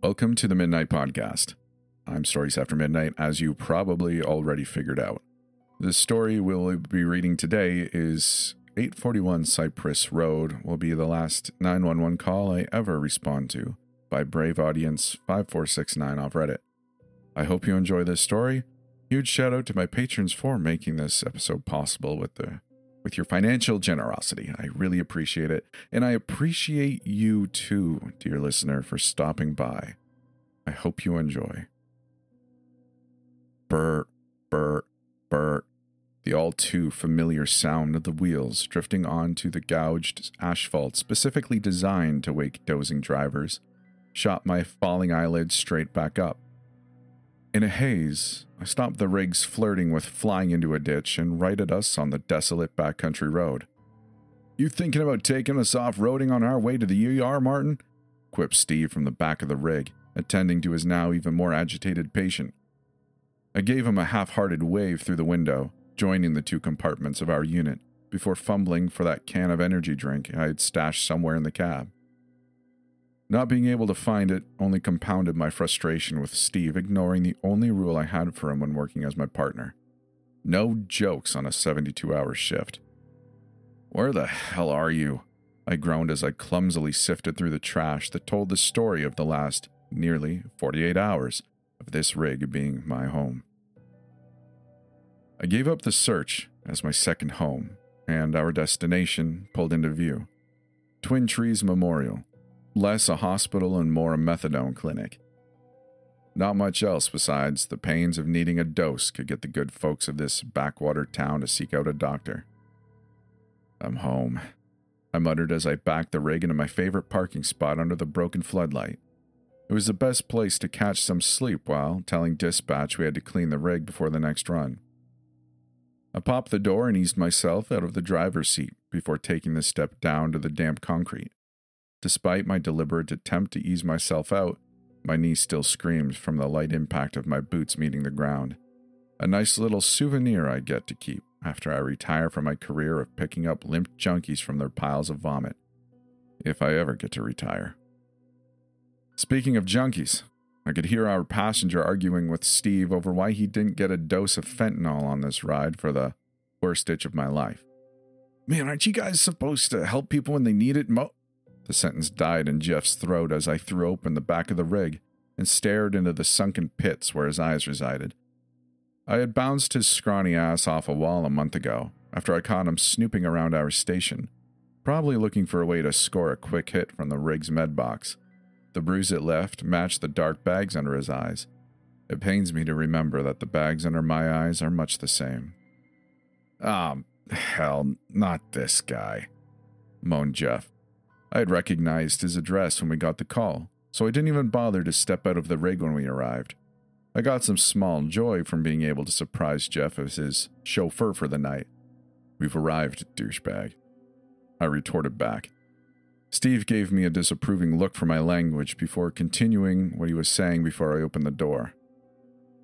Welcome to the Midnight Podcast. I'm Stories After Midnight, as you probably already figured out. The story we'll be reading today is 841 Cypress Road will be the last 911 call I ever respond to by Brave Audience 5469 off Reddit. I hope you enjoy this story. Huge shout out to my patrons for making this episode possible with the with your financial generosity. I really appreciate it. And I appreciate you too, dear listener, for stopping by. I hope you enjoy. Burt, Burt, Burt. The all too familiar sound of the wheels drifting onto the gouged asphalt specifically designed to wake dozing drivers shot my falling eyelids straight back up. In a haze, I stopped the rigs flirting with flying into a ditch and righted us on the desolate backcountry road. You thinking about taking us off roading on our way to the ER, Martin? quipped Steve from the back of the rig, attending to his now even more agitated patient. I gave him a half hearted wave through the window, joining the two compartments of our unit, before fumbling for that can of energy drink I had stashed somewhere in the cab. Not being able to find it only compounded my frustration with Steve ignoring the only rule I had for him when working as my partner no jokes on a 72 hour shift. Where the hell are you? I groaned as I clumsily sifted through the trash that told the story of the last nearly 48 hours of this rig being my home. I gave up the search as my second home, and our destination pulled into view Twin Trees Memorial, less a hospital and more a methadone clinic. Not much else besides the pains of needing a dose could get the good folks of this backwater town to seek out a doctor. I'm home, I muttered as I backed the rig into my favorite parking spot under the broken floodlight. It was the best place to catch some sleep while telling dispatch we had to clean the rig before the next run. I popped the door and eased myself out of the driver's seat before taking the step down to the damp concrete. Despite my deliberate attempt to ease myself out, my knee still screams from the light impact of my boots meeting the ground. A nice little souvenir I get to keep after I retire from my career of picking up limp junkies from their piles of vomit. If I ever get to retire. Speaking of junkies, I could hear our passenger arguing with Steve over why he didn't get a dose of fentanyl on this ride for the worst itch of my life. Man, aren't you guys supposed to help people when they need it mo? The sentence died in Jeff's throat as I threw open the back of the rig and stared into the sunken pits where his eyes resided. I had bounced his scrawny ass off a wall a month ago after I caught him snooping around our station, probably looking for a way to score a quick hit from the rig's med box. The bruise it left matched the dark bags under his eyes. It pains me to remember that the bags under my eyes are much the same. Oh, hell, not this guy, moaned Jeff. I had recognized his address when we got the call, so I didn't even bother to step out of the rig when we arrived. I got some small joy from being able to surprise Jeff as his chauffeur for the night. We've arrived, douchebag. I retorted back. Steve gave me a disapproving look for my language before continuing what he was saying before I opened the door.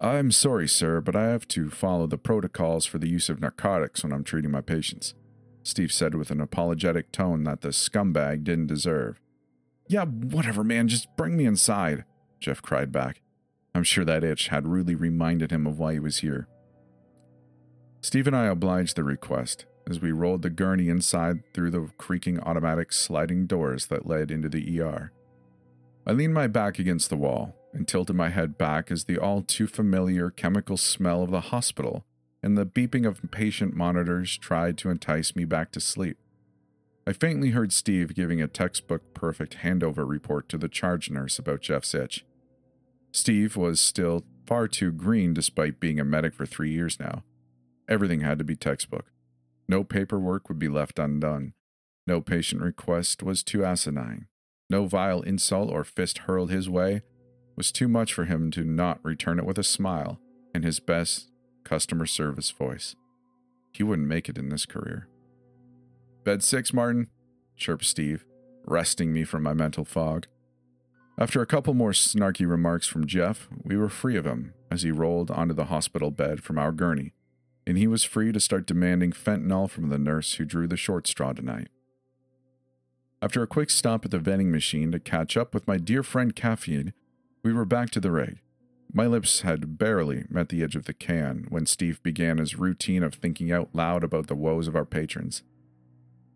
I'm sorry, sir, but I have to follow the protocols for the use of narcotics when I'm treating my patients. Steve said with an apologetic tone that the scumbag didn't deserve. Yeah, whatever, man, just bring me inside, Jeff cried back. I'm sure that itch had rudely reminded him of why he was here. Steve and I obliged the request as we rolled the gurney inside through the creaking automatic sliding doors that led into the ER. I leaned my back against the wall and tilted my head back as the all too familiar chemical smell of the hospital and the beeping of patient monitors tried to entice me back to sleep. I faintly heard Steve giving a textbook perfect handover report to the charge nurse about Jeff's itch. Steve was still far too green despite being a medic for three years now. Everything had to be textbook. No paperwork would be left undone. No patient request was too asinine. No vile insult or fist hurled his way was too much for him to not return it with a smile and his best customer service voice. He wouldn't make it in this career. Bed six, Martin, chirped Steve, wresting me from my mental fog. After a couple more snarky remarks from Jeff, we were free of him as he rolled onto the hospital bed from our gurney, and he was free to start demanding fentanyl from the nurse who drew the short straw tonight. After a quick stop at the vending machine to catch up with my dear friend Caffeine, We were back to the rig. My lips had barely met the edge of the can when Steve began his routine of thinking out loud about the woes of our patrons.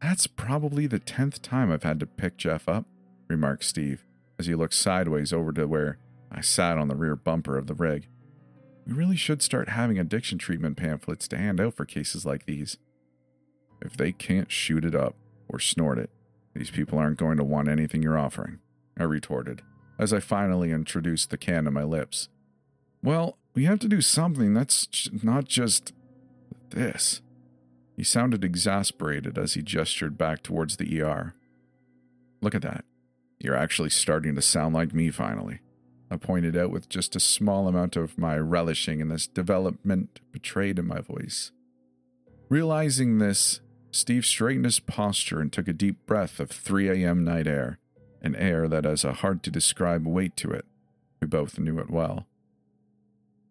That's probably the tenth time I've had to pick Jeff up, remarked Steve as he looked sideways over to where I sat on the rear bumper of the rig. We really should start having addiction treatment pamphlets to hand out for cases like these. If they can't shoot it up or snort it, these people aren't going to want anything you're offering, I retorted, as I finally introduced the can to my lips. Well, we have to do something that's not just this. He sounded exasperated as he gestured back towards the ER. Look at that. You're actually starting to sound like me finally. I pointed out with just a small amount of my relishing in this development betrayed in my voice. Realizing this, Steve straightened his posture and took a deep breath of 3 a.m. night air, an air that has a hard to describe weight to it. We both knew it well.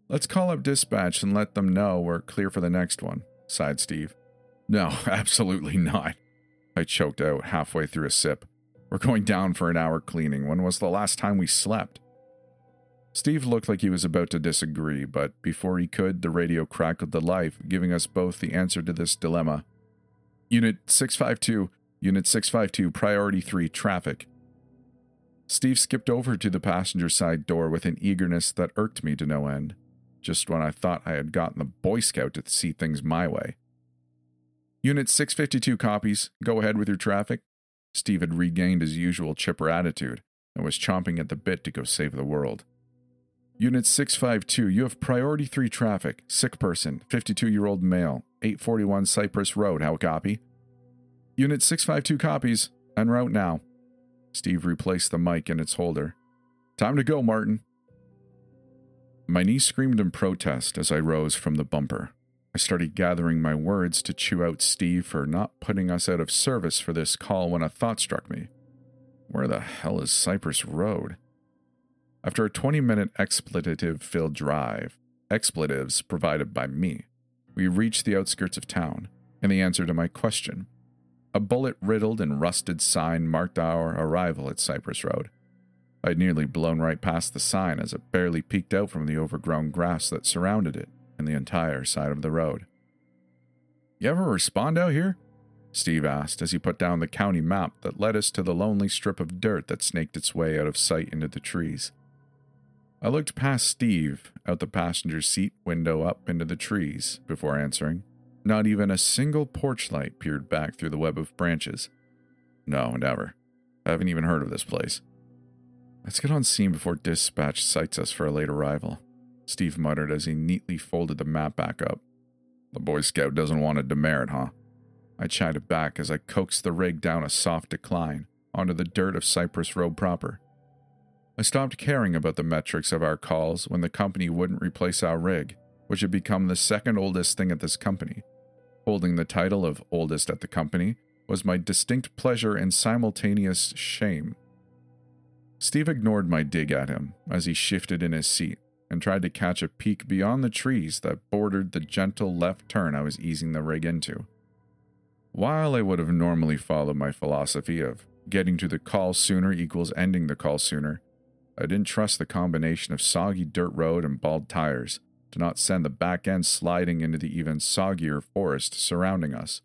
Let's call up dispatch and let them know we're clear for the next one, sighed Steve. No, absolutely not. I choked out halfway through a sip. We're going down for an hour cleaning. When was the last time we slept? Steve looked like he was about to disagree, but before he could, the radio crackled to life, giving us both the answer to this dilemma. Unit 652, Unit 652, Priority 3, traffic. Steve skipped over to the passenger side door with an eagerness that irked me to no end, just when I thought I had gotten the Boy Scout to see things my way. Unit 652 copies, go ahead with your traffic. Steve had regained his usual chipper attitude and was chomping at the bit to go save the world. Unit 652, you have priority 3 traffic. Sick person, 52 year old male, 841 Cypress Road. How copy? Unit 652 copies. En route now. Steve replaced the mic in its holder. Time to go, Martin. My knee screamed in protest as I rose from the bumper. I started gathering my words to chew out Steve for not putting us out of service for this call when a thought struck me. Where the hell is Cypress Road? After a 20 minute expletive filled drive, expletives provided by me, we reached the outskirts of town, and the answer to my question. A bullet riddled and rusted sign marked our arrival at Cypress Road. I'd nearly blown right past the sign as it barely peeked out from the overgrown grass that surrounded it and the entire side of the road. You ever respond out here? Steve asked as he put down the county map that led us to the lonely strip of dirt that snaked its way out of sight into the trees. I looked past Steve out the passenger seat window up into the trees before answering. Not even a single porch light peered back through the web of branches. No, never. I haven't even heard of this place. Let's get on scene before dispatch cites us for a late arrival, Steve muttered as he neatly folded the map back up. The Boy Scout doesn't want a demerit, huh? I chided back as I coaxed the rig down a soft decline onto the dirt of Cypress Road proper. I stopped caring about the metrics of our calls when the company wouldn't replace our rig, which had become the second oldest thing at this company. Holding the title of oldest at the company was my distinct pleasure and simultaneous shame. Steve ignored my dig at him as he shifted in his seat and tried to catch a peek beyond the trees that bordered the gentle left turn I was easing the rig into. While I would have normally followed my philosophy of getting to the call sooner equals ending the call sooner, I didn't trust the combination of soggy dirt road and bald tires to not send the back end sliding into the even soggier forest surrounding us.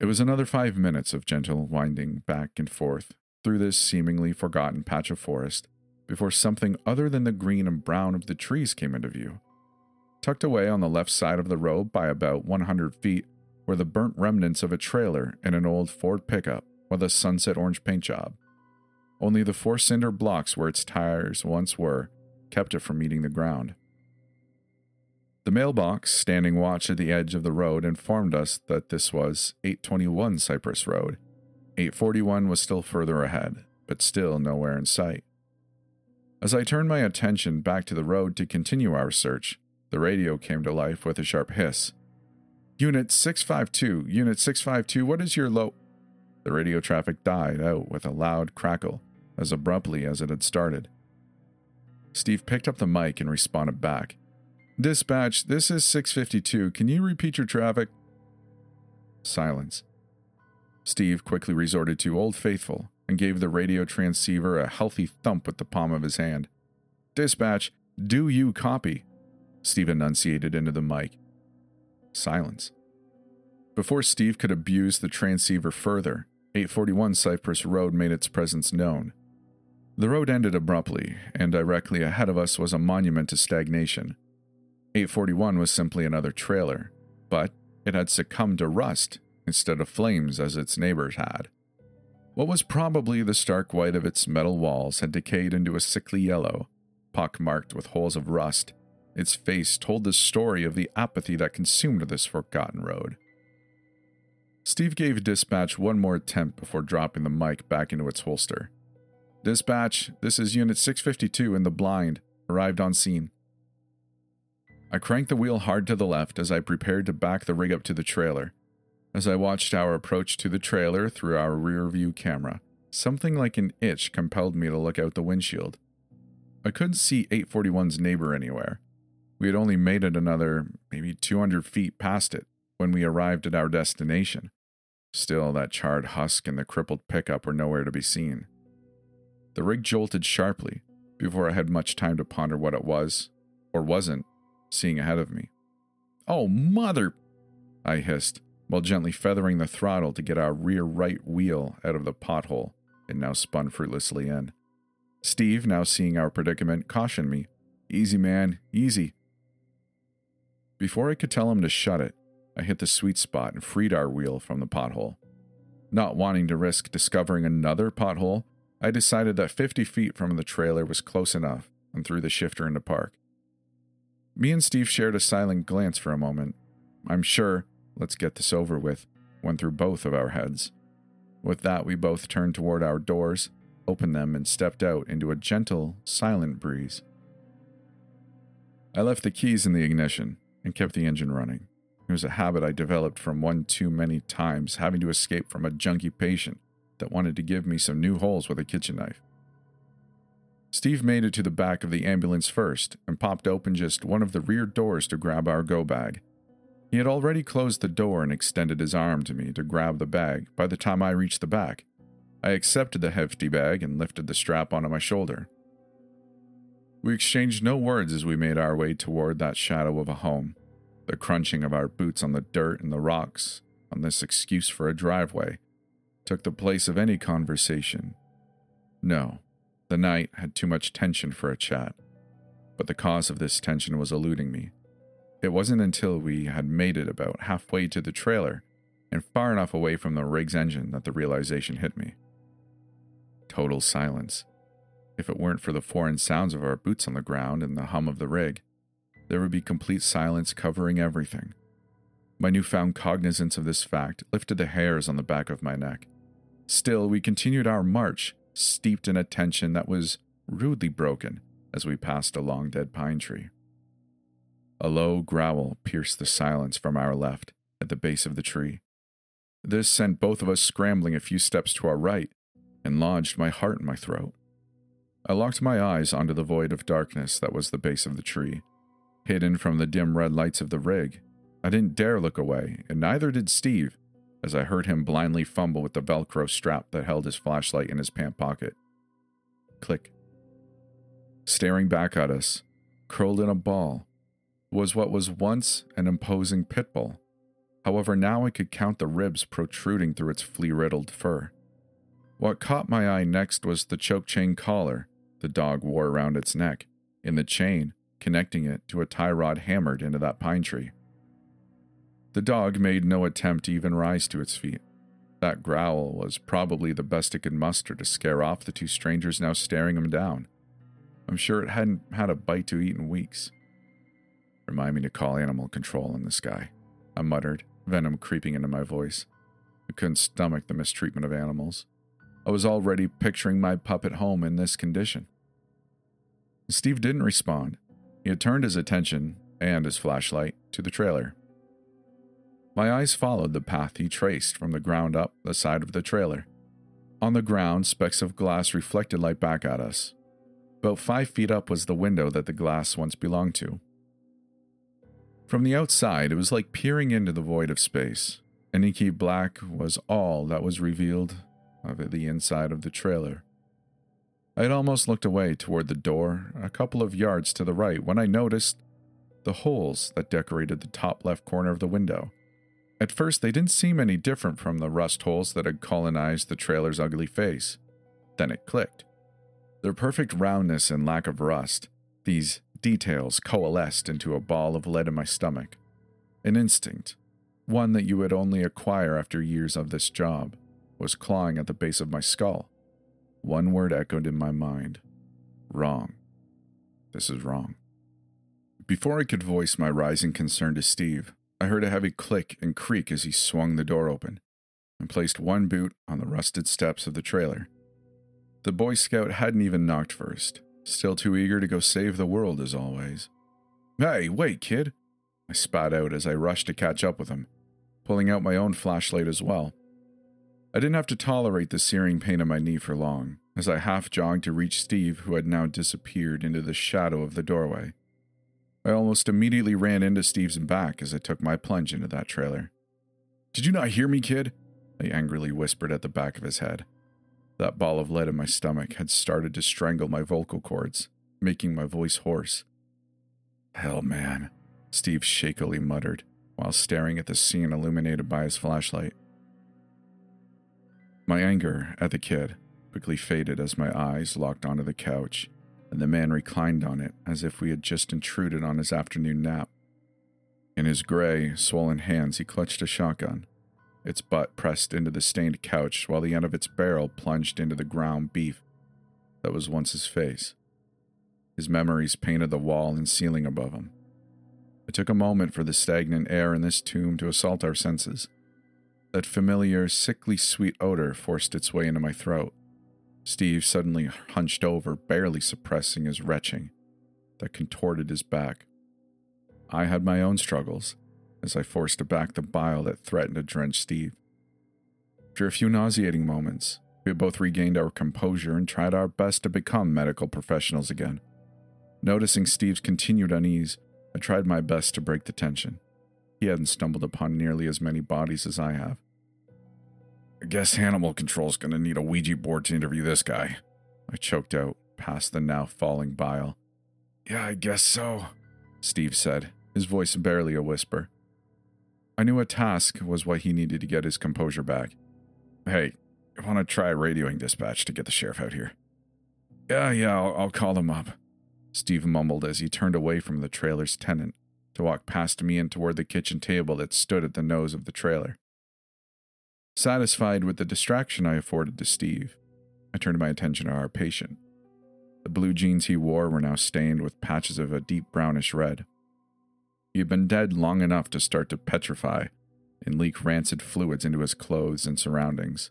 It was another five minutes of gentle winding back and forth through this seemingly forgotten patch of forest before something other than the green and brown of the trees came into view. Tucked away on the left side of the road by about 100 feet were the burnt remnants of a trailer and an old Ford pickup with a sunset orange paint job. Only the four cinder blocks where its tires once were kept it from meeting the ground. The mailbox, standing watch at the edge of the road, informed us that this was 821 Cypress Road. 841 was still further ahead, but still nowhere in sight. As I turned my attention back to the road to continue our search, the radio came to life with a sharp hiss. Unit 652, Unit 652, what is your low? The radio traffic died out with a loud crackle as abruptly as it had started. Steve picked up the mic and responded back. Dispatch, this is 652. Can you repeat your traffic? Silence. Steve quickly resorted to Old Faithful and gave the radio transceiver a healthy thump with the palm of his hand. Dispatch, do you copy? Steve enunciated into the mic. Silence. Before Steve could abuse the transceiver further, 841 Cypress Road made its presence known. The road ended abruptly, and directly ahead of us was a monument to stagnation. 841 was simply another trailer, but it had succumbed to rust instead of flames as its neighbors had. What was probably the stark white of its metal walls had decayed into a sickly yellow, pockmarked with holes of rust. Its face told the story of the apathy that consumed this forgotten road. Steve gave dispatch one more attempt before dropping the mic back into its holster. Dispatch, this is Unit 652 in the blind. Arrived on scene. I cranked the wheel hard to the left as I prepared to back the rig up to the trailer. As I watched our approach to the trailer through our rear view camera, something like an itch compelled me to look out the windshield. I couldn't see 841's neighbor anywhere. We had only made it another, maybe 200 feet past it when we arrived at our destination. Still, that charred husk and the crippled pickup were nowhere to be seen. The rig jolted sharply before I had much time to ponder what it was, or wasn't, seeing ahead of me. Oh, mother! I hissed, while gently feathering the throttle to get our rear right wheel out of the pothole it now spun fruitlessly in. Steve, now seeing our predicament, cautioned me Easy, man, easy. Before I could tell him to shut it, I hit the sweet spot and freed our wheel from the pothole. Not wanting to risk discovering another pothole, I decided that 50 feet from the trailer was close enough and threw the shifter into park. Me and Steve shared a silent glance for a moment. I'm sure let's get this over with, went through both of our heads. With that, we both turned toward our doors, opened them, and stepped out into a gentle, silent breeze. I left the keys in the ignition and kept the engine running. It was a habit I developed from one too many times having to escape from a junkie patient that wanted to give me some new holes with a kitchen knife. Steve made it to the back of the ambulance first and popped open just one of the rear doors to grab our go bag. He had already closed the door and extended his arm to me to grab the bag by the time I reached the back. I accepted the hefty bag and lifted the strap onto my shoulder. We exchanged no words as we made our way toward that shadow of a home, the crunching of our boots on the dirt and the rocks on this excuse for a driveway took the place of any conversation. No, the night had too much tension for a chat, but the cause of this tension was eluding me. It wasn't until we had made it about halfway to the trailer and far enough away from the rig's engine that the realization hit me. Total silence. If it weren't for the foreign sounds of our boots on the ground and the hum of the rig, there would be complete silence covering everything. My newfound cognizance of this fact lifted the hairs on the back of my neck. Still, we continued our march, steeped in a tension that was rudely broken as we passed a long dead pine tree. A low growl pierced the silence from our left, at the base of the tree. This sent both of us scrambling a few steps to our right and lodged my heart in my throat. I locked my eyes onto the void of darkness that was the base of the tree, hidden from the dim red lights of the rig. I didn't dare look away, and neither did Steve, as I heard him blindly fumble with the Velcro strap that held his flashlight in his pant pocket. Click. Staring back at us, curled in a ball, was what was once an imposing pit bull. However, now I could count the ribs protruding through its flea riddled fur. What caught my eye next was the choke chain collar the dog wore around its neck, in the chain connecting it to a tie rod hammered into that pine tree. The dog made no attempt to even rise to its feet. That growl was probably the best it could muster to scare off the two strangers now staring him down. I'm sure it hadn't had a bite to eat in weeks. Remind me to call animal control on this guy, I muttered, venom creeping into my voice. I couldn't stomach the mistreatment of animals. I was already picturing my puppet home in this condition. Steve didn't respond. He had turned his attention, and his flashlight, to the trailer. My eyes followed the path he traced from the ground up the side of the trailer. On the ground, specks of glass reflected light back at us. About five feet up was the window that the glass once belonged to. From the outside, it was like peering into the void of space. An inky black was all that was revealed of the inside of the trailer. I had almost looked away toward the door, a couple of yards to the right, when I noticed the holes that decorated the top left corner of the window. At first, they didn't seem any different from the rust holes that had colonized the trailer's ugly face. Then it clicked. Their perfect roundness and lack of rust, these details coalesced into a ball of lead in my stomach. An instinct, one that you would only acquire after years of this job, was clawing at the base of my skull. One word echoed in my mind wrong. This is wrong. Before I could voice my rising concern to Steve, I heard a heavy click and creak as he swung the door open and placed one boot on the rusted steps of the trailer. The Boy Scout hadn't even knocked first, still too eager to go save the world as always. Hey, wait, kid! I spat out as I rushed to catch up with him, pulling out my own flashlight as well. I didn't have to tolerate the searing pain in my knee for long, as I half jogged to reach Steve, who had now disappeared into the shadow of the doorway. I almost immediately ran into Steve's back as I took my plunge into that trailer. Did you not hear me, kid? I angrily whispered at the back of his head. That ball of lead in my stomach had started to strangle my vocal cords, making my voice hoarse. Hell, man, Steve shakily muttered while staring at the scene illuminated by his flashlight. My anger at the kid quickly faded as my eyes locked onto the couch, and the man reclined on it as if we had just intruded on his afternoon nap. In his gray, swollen hands, he clutched a shotgun its butt pressed into the stained couch while the end of its barrel plunged into the ground beef that was once his face. His memories painted the wall and ceiling above him. It took a moment for the stagnant air in this tomb to assault our senses. That familiar, sickly sweet odor forced its way into my throat. Steve suddenly hunched over, barely suppressing his retching that contorted his back. I had my own struggles as I forced back the bile that threatened to drench Steve. After a few nauseating moments, we had both regained our composure and tried our best to become medical professionals again. Noticing Steve's continued unease, I tried my best to break the tension. He hadn't stumbled upon nearly as many bodies as I have. I guess Animal Control's gonna need a Ouija board to interview this guy. I choked out, past the now falling bile. Yeah, I guess so, Steve said, his voice barely a whisper. I knew a task was what he needed to get his composure back. Hey, I want to try radioing dispatch to get the sheriff out here. Yeah, yeah, I'll, I'll call him up. Steve mumbled as he turned away from the trailer's tenant to walk past me and toward the kitchen table that stood at the nose of the trailer. Satisfied with the distraction I afforded to Steve, I turned my attention to our patient. The blue jeans he wore were now stained with patches of a deep brownish red. Had been dead long enough to start to petrify and leak rancid fluids into his clothes and surroundings.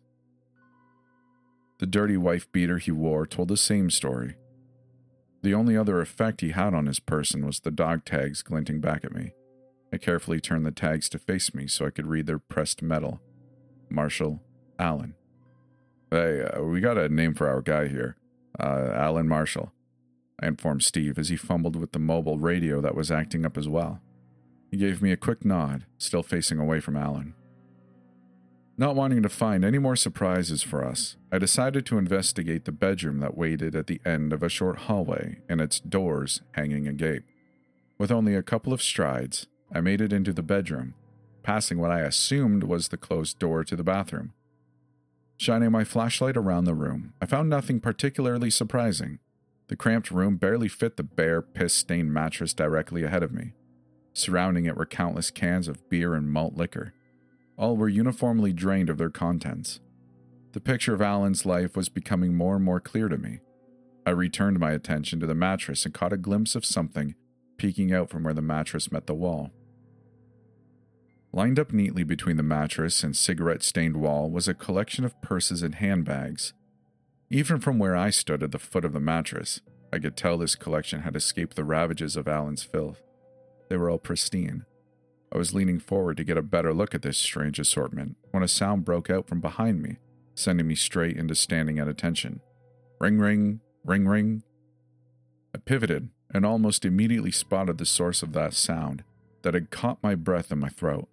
The dirty wife beater he wore told the same story. The only other effect he had on his person was the dog tags glinting back at me. I carefully turned the tags to face me so I could read their pressed metal. Marshall Alan. Hey, uh, we got a name for our guy here. Uh, Alan Marshall. I informed Steve as he fumbled with the mobile radio that was acting up as well. He gave me a quick nod, still facing away from Alan. Not wanting to find any more surprises for us, I decided to investigate the bedroom that waited at the end of a short hallway and its doors hanging agape. With only a couple of strides, I made it into the bedroom, passing what I assumed was the closed door to the bathroom. Shining my flashlight around the room, I found nothing particularly surprising. The cramped room barely fit the bare, piss stained mattress directly ahead of me. Surrounding it were countless cans of beer and malt liquor. All were uniformly drained of their contents. The picture of Alan's life was becoming more and more clear to me. I returned my attention to the mattress and caught a glimpse of something peeking out from where the mattress met the wall. Lined up neatly between the mattress and cigarette stained wall was a collection of purses and handbags. Even from where I stood at the foot of the mattress, I could tell this collection had escaped the ravages of Alan's filth. They were all pristine. I was leaning forward to get a better look at this strange assortment when a sound broke out from behind me, sending me straight into standing at attention. Ring, ring, ring, ring. I pivoted and almost immediately spotted the source of that sound that had caught my breath in my throat.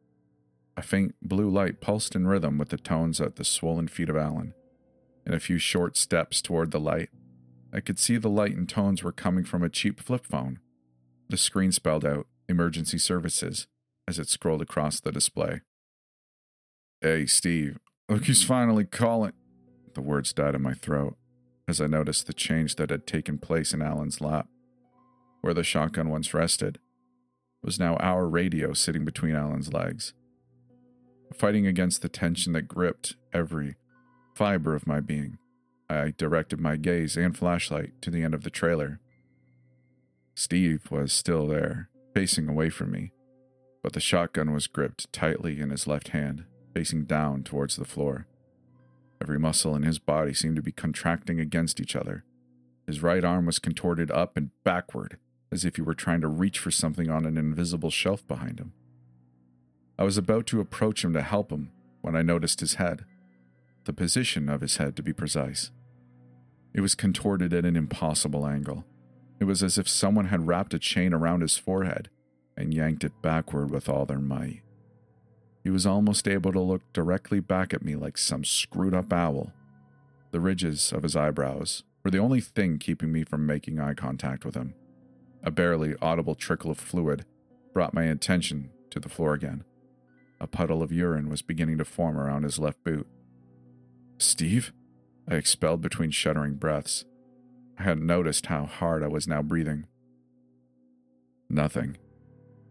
A faint blue light pulsed in rhythm with the tones at the swollen feet of Alan. In a few short steps toward the light. I could see the light and tones were coming from a cheap flip phone. The screen spelled out emergency services as it scrolled across the display. Hey, Steve, look who's mm-hmm. finally calling. The words died in my throat as I noticed the change that had taken place in Alan's lap. Where the shotgun once rested was now our radio sitting between Alan's legs. Fighting against the tension that gripped every fiber of my being, I directed my gaze and flashlight to the end of the trailer. Steve was still there, facing away from me, but the shotgun was gripped tightly in his left hand, facing down towards the floor. Every muscle in his body seemed to be contracting against each other. His right arm was contorted up and backward, as if he were trying to reach for something on an invisible shelf behind him. I was about to approach him to help him when I noticed his head, the position of his head to be precise. It was contorted at an impossible angle. It was as if someone had wrapped a chain around his forehead and yanked it backward with all their might. He was almost able to look directly back at me like some screwed up owl. The ridges of his eyebrows were the only thing keeping me from making eye contact with him. A barely audible trickle of fluid brought my attention to the floor again. A puddle of urine was beginning to form around his left boot. Steve? I expelled between shuddering breaths. I hadn't noticed how hard I was now breathing. Nothing.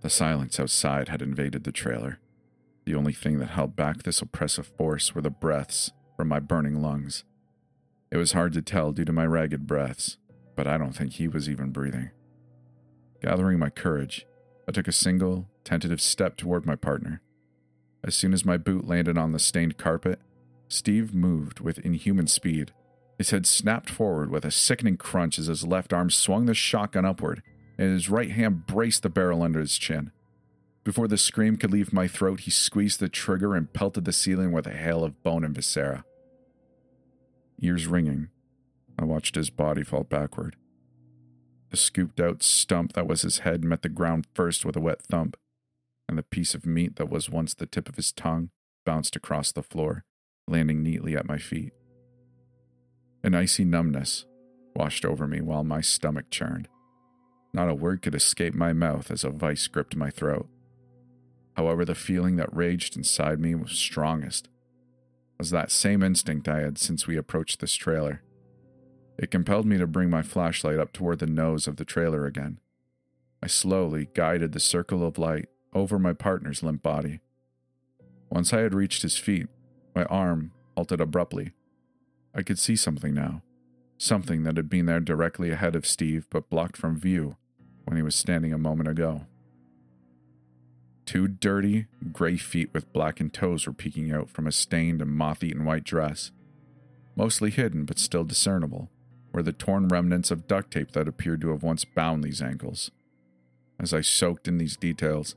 The silence outside had invaded the trailer. The only thing that held back this oppressive force were the breaths from my burning lungs. It was hard to tell due to my ragged breaths, but I don't think he was even breathing. Gathering my courage, I took a single, tentative step toward my partner. As soon as my boot landed on the stained carpet, Steve moved with inhuman speed. His head snapped forward with a sickening crunch as his left arm swung the shotgun upward, and his right hand braced the barrel under his chin. Before the scream could leave my throat, he squeezed the trigger and pelted the ceiling with a hail of bone and viscera. Ears ringing, I watched his body fall backward. The scooped out stump that was his head met the ground first with a wet thump, and the piece of meat that was once the tip of his tongue bounced across the floor, landing neatly at my feet. An icy numbness washed over me while my stomach churned. Not a word could escape my mouth as a vice gripped my throat. However, the feeling that raged inside me was strongest. Was that same instinct I had since we approached this trailer. It compelled me to bring my flashlight up toward the nose of the trailer again. I slowly guided the circle of light over my partner's limp body. Once I had reached his feet, my arm halted abruptly. I could see something now. Something that had been there directly ahead of Steve but blocked from view when he was standing a moment ago. Two dirty, gray feet with blackened toes were peeking out from a stained and moth eaten white dress. Mostly hidden, but still discernible, were the torn remnants of duct tape that appeared to have once bound these ankles. As I soaked in these details,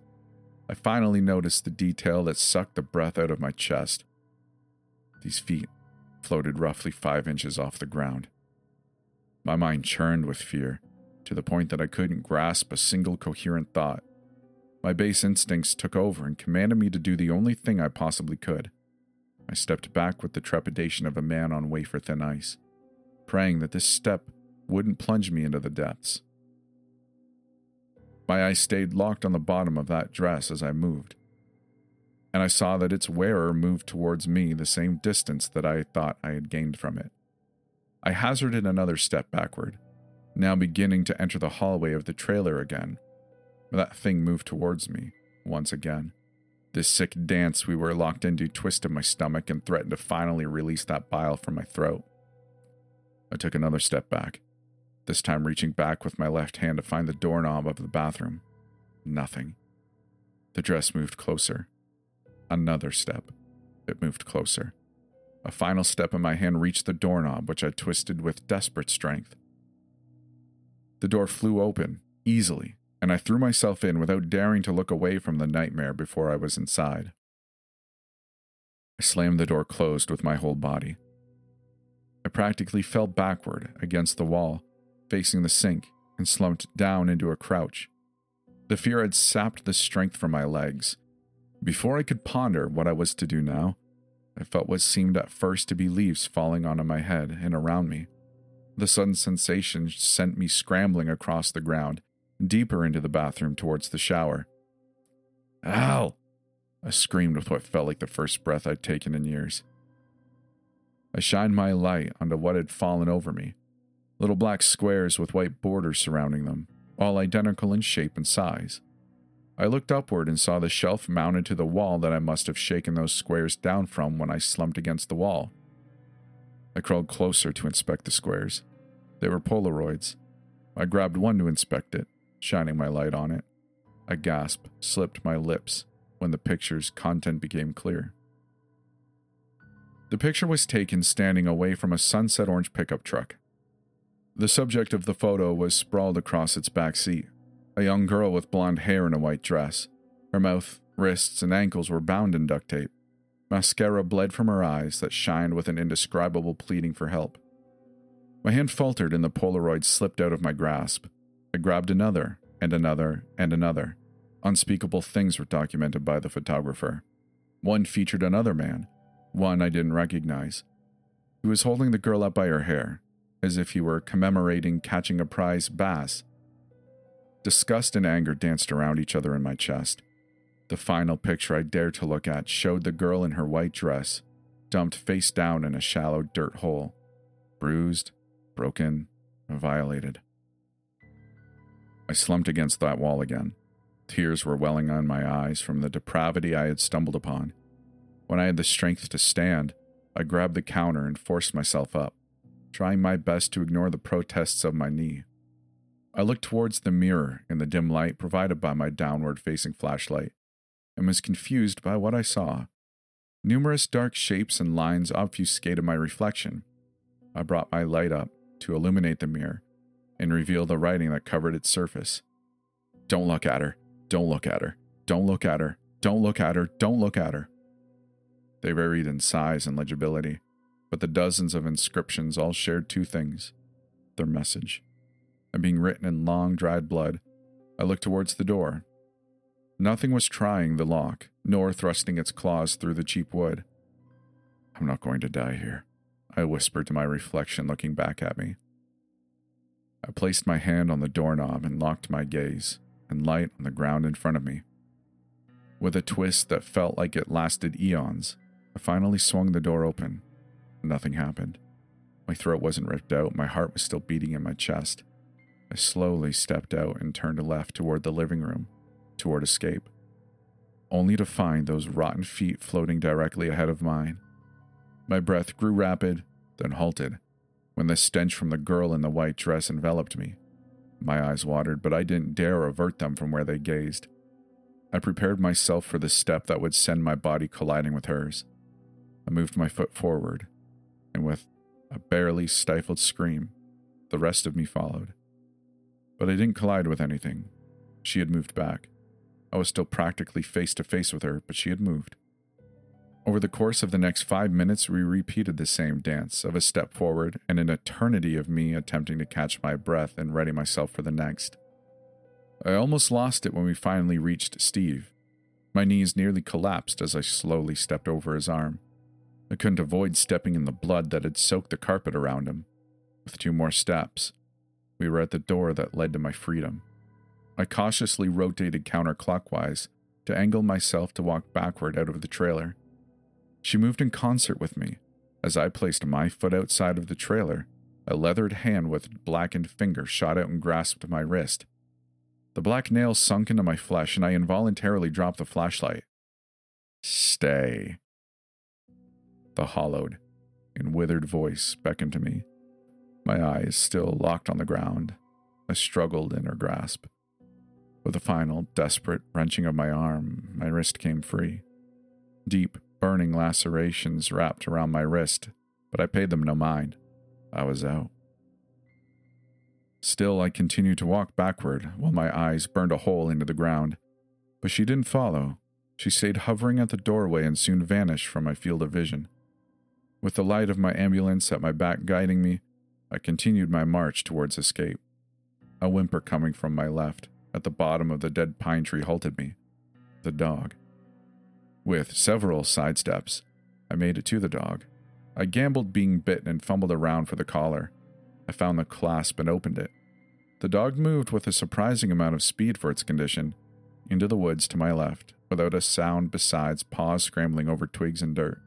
I finally noticed the detail that sucked the breath out of my chest. These feet floated roughly five inches off the ground. My mind churned with fear, to the point that I couldn't grasp a single coherent thought. My base instincts took over and commanded me to do the only thing I possibly could. I stepped back with the trepidation of a man on wafer thin ice, praying that this step wouldn't plunge me into the depths. My eyes stayed locked on the bottom of that dress as I moved, and I saw that its wearer moved towards me the same distance that I thought I had gained from it. I hazarded another step backward, now beginning to enter the hallway of the trailer again that thing moved towards me, once again. This sick dance we were locked into twisted my stomach and threatened to finally release that bile from my throat. I took another step back, this time reaching back with my left hand to find the doorknob of the bathroom. Nothing. The dress moved closer. Another step. It moved closer. A final step and my hand reached the doorknob, which I twisted with desperate strength. The door flew open, easily, and I threw myself in without daring to look away from the nightmare before I was inside. I slammed the door closed with my whole body. I practically fell backward against the wall, facing the sink, and slumped down into a crouch. The fear had sapped the strength from my legs. Before I could ponder what I was to do now, I felt what seemed at first to be leaves falling onto my head and around me. The sudden sensation sent me scrambling across the ground, deeper into the bathroom towards the shower. Ow! I screamed with what felt like the first breath I'd taken in years. I shined my light onto what had fallen over me little black squares with white borders surrounding them, all identical in shape and size. I looked upward and saw the shelf mounted to the wall that I must have shaken those squares down from when I slumped against the wall. I crawled closer to inspect the squares. They were Polaroids. I grabbed one to inspect it, shining my light on it. A gasp slipped my lips when the picture's content became clear. The picture was taken standing away from a sunset orange pickup truck. The subject of the photo was sprawled across its back seat, a young girl with blonde hair in a white dress. Her mouth, wrists, and ankles were bound in duct tape. Mascara bled from her eyes that shined with an indescribable pleading for help. My hand faltered and the Polaroid slipped out of my grasp. I grabbed another, and another, and another. Unspeakable things were documented by the photographer. One featured another man, one I didn't recognize. He was holding the girl up by her hair, as if he were commemorating catching a prize bass. Disgust and anger danced around each other in my chest. The final picture I dared to look at showed the girl in her white dress, dumped face down in a shallow dirt hole, bruised, broken, violated. I slumped against that wall again. Tears were welling on my eyes from the depravity I had stumbled upon. When I had the strength to stand, I grabbed the counter and forced myself up, trying my best to ignore the protests of my knee. I looked towards the mirror in the dim light provided by my downward facing flashlight and was confused by what I saw. Numerous dark shapes and lines obfuscated my reflection. I brought my light up to illuminate the mirror and reveal the writing that covered its surface. Don't look at her. Don't look at her. Don't look at her. Don't look at her. Don't look at her. They varied in size and legibility, but the dozens of inscriptions all shared two things their message. And being written in long, dried blood, I looked towards the door. Nothing was trying the lock, nor thrusting its claws through the cheap wood. I'm not going to die here, I whispered to my reflection, looking back at me. I placed my hand on the doorknob and locked my gaze and light on the ground in front of me. With a twist that felt like it lasted eons, I finally swung the door open. Nothing happened. My throat wasn't ripped out, my heart was still beating in my chest. I slowly stepped out and turned left toward the living room, toward escape, only to find those rotten feet floating directly ahead of mine. My breath grew rapid, then halted, when the stench from the girl in the white dress enveloped me. My eyes watered, but I didn't dare avert them from where they gazed. I prepared myself for the step that would send my body colliding with hers. I moved my foot forward, and with a barely stifled scream, the rest of me followed. But I didn't collide with anything. She had moved back. I was still practically face to face with her, but she had moved. Over the course of the next five minutes, we repeated the same dance of a step forward and an eternity of me attempting to catch my breath and ready myself for the next. I almost lost it when we finally reached Steve. My knees nearly collapsed as I slowly stepped over his arm. I couldn't avoid stepping in the blood that had soaked the carpet around him. With two more steps, we were at the door that led to my freedom. I cautiously rotated counterclockwise to angle myself to walk backward out of the trailer. She moved in concert with me. As I placed my foot outside of the trailer, a leathered hand with blackened finger shot out and grasped my wrist. The black nail sunk into my flesh, and I involuntarily dropped the flashlight. Stay, the hollowed and withered voice beckoned to me. My eyes still locked on the ground. I struggled in her grasp. With a final, desperate wrenching of my arm, my wrist came free. Deep, burning lacerations wrapped around my wrist, but I paid them no mind. I was out. Still, I continued to walk backward while my eyes burned a hole into the ground. But she didn't follow. She stayed hovering at the doorway and soon vanished from my field of vision. With the light of my ambulance at my back guiding me, I continued my march towards escape. A whimper coming from my left, at the bottom of the dead pine tree, halted me. The dog. With several sidesteps, I made it to the dog. I gambled being bitten and fumbled around for the collar. I found the clasp and opened it. The dog moved with a surprising amount of speed for its condition into the woods to my left, without a sound besides paws scrambling over twigs and dirt.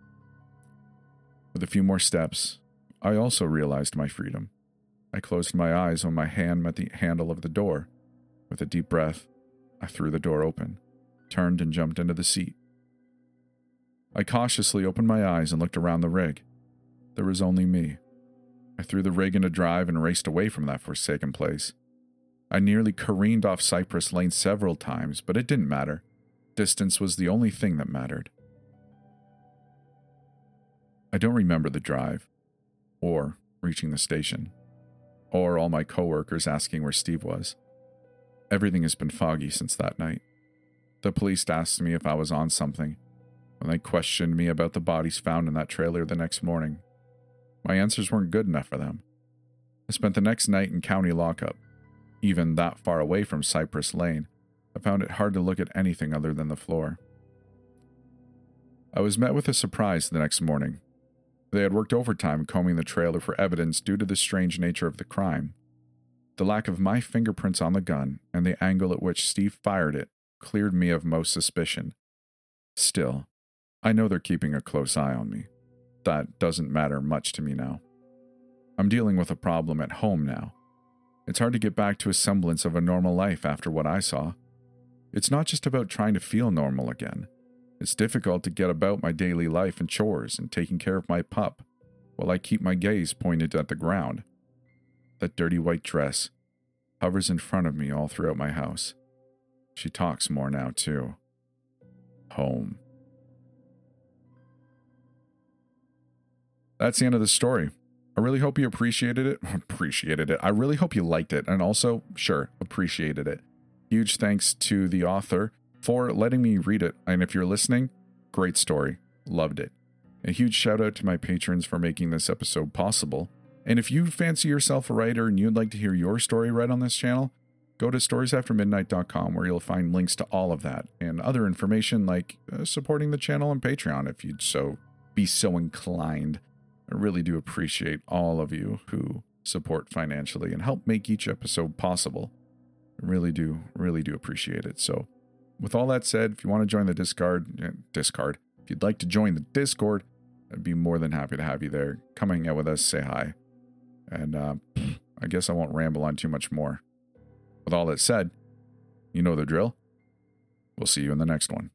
With a few more steps, I also realized my freedom. I closed my eyes when my hand met the handle of the door. With a deep breath, I threw the door open, turned, and jumped into the seat. I cautiously opened my eyes and looked around the rig. There was only me. I threw the rig into drive and raced away from that forsaken place. I nearly careened off Cypress Lane several times, but it didn't matter. Distance was the only thing that mattered. I don't remember the drive, or reaching the station, or all my coworkers asking where Steve was. Everything has been foggy since that night. The police asked me if I was on something, when they questioned me about the bodies found in that trailer the next morning. My answers weren't good enough for them. I spent the next night in county lockup. Even that far away from Cypress Lane, I found it hard to look at anything other than the floor. I was met with a surprise the next morning. They had worked overtime combing the trailer for evidence due to the strange nature of the crime. The lack of my fingerprints on the gun and the angle at which Steve fired it cleared me of most suspicion. Still, I know they're keeping a close eye on me. That doesn't matter much to me now. I'm dealing with a problem at home now. It's hard to get back to a semblance of a normal life after what I saw. It's not just about trying to feel normal again. It's difficult to get about my daily life and chores and taking care of my pup while I keep my gaze pointed at the ground. That dirty white dress hovers in front of me all throughout my house. She talks more now, too. Home. That's the end of the story. I really hope you appreciated it. appreciated it. I really hope you liked it. And also, sure, appreciated it. Huge thanks to the author for letting me read it. And if you're listening, great story. Loved it. A huge shout out to my patrons for making this episode possible. And if you fancy yourself a writer and you'd like to hear your story read on this channel, go to storiesaftermidnight.com where you'll find links to all of that and other information like uh, supporting the channel on Patreon if you'd so be so inclined. I really do appreciate all of you who support financially and help make each episode possible. I really do, really do appreciate it. So, with all that said, if you want to join the Discord, eh, Discord, if you'd like to join the Discord, I'd be more than happy to have you there. Come hang out with us, say hi. And uh, I guess I won't ramble on too much more. With all that said, you know the drill. We'll see you in the next one.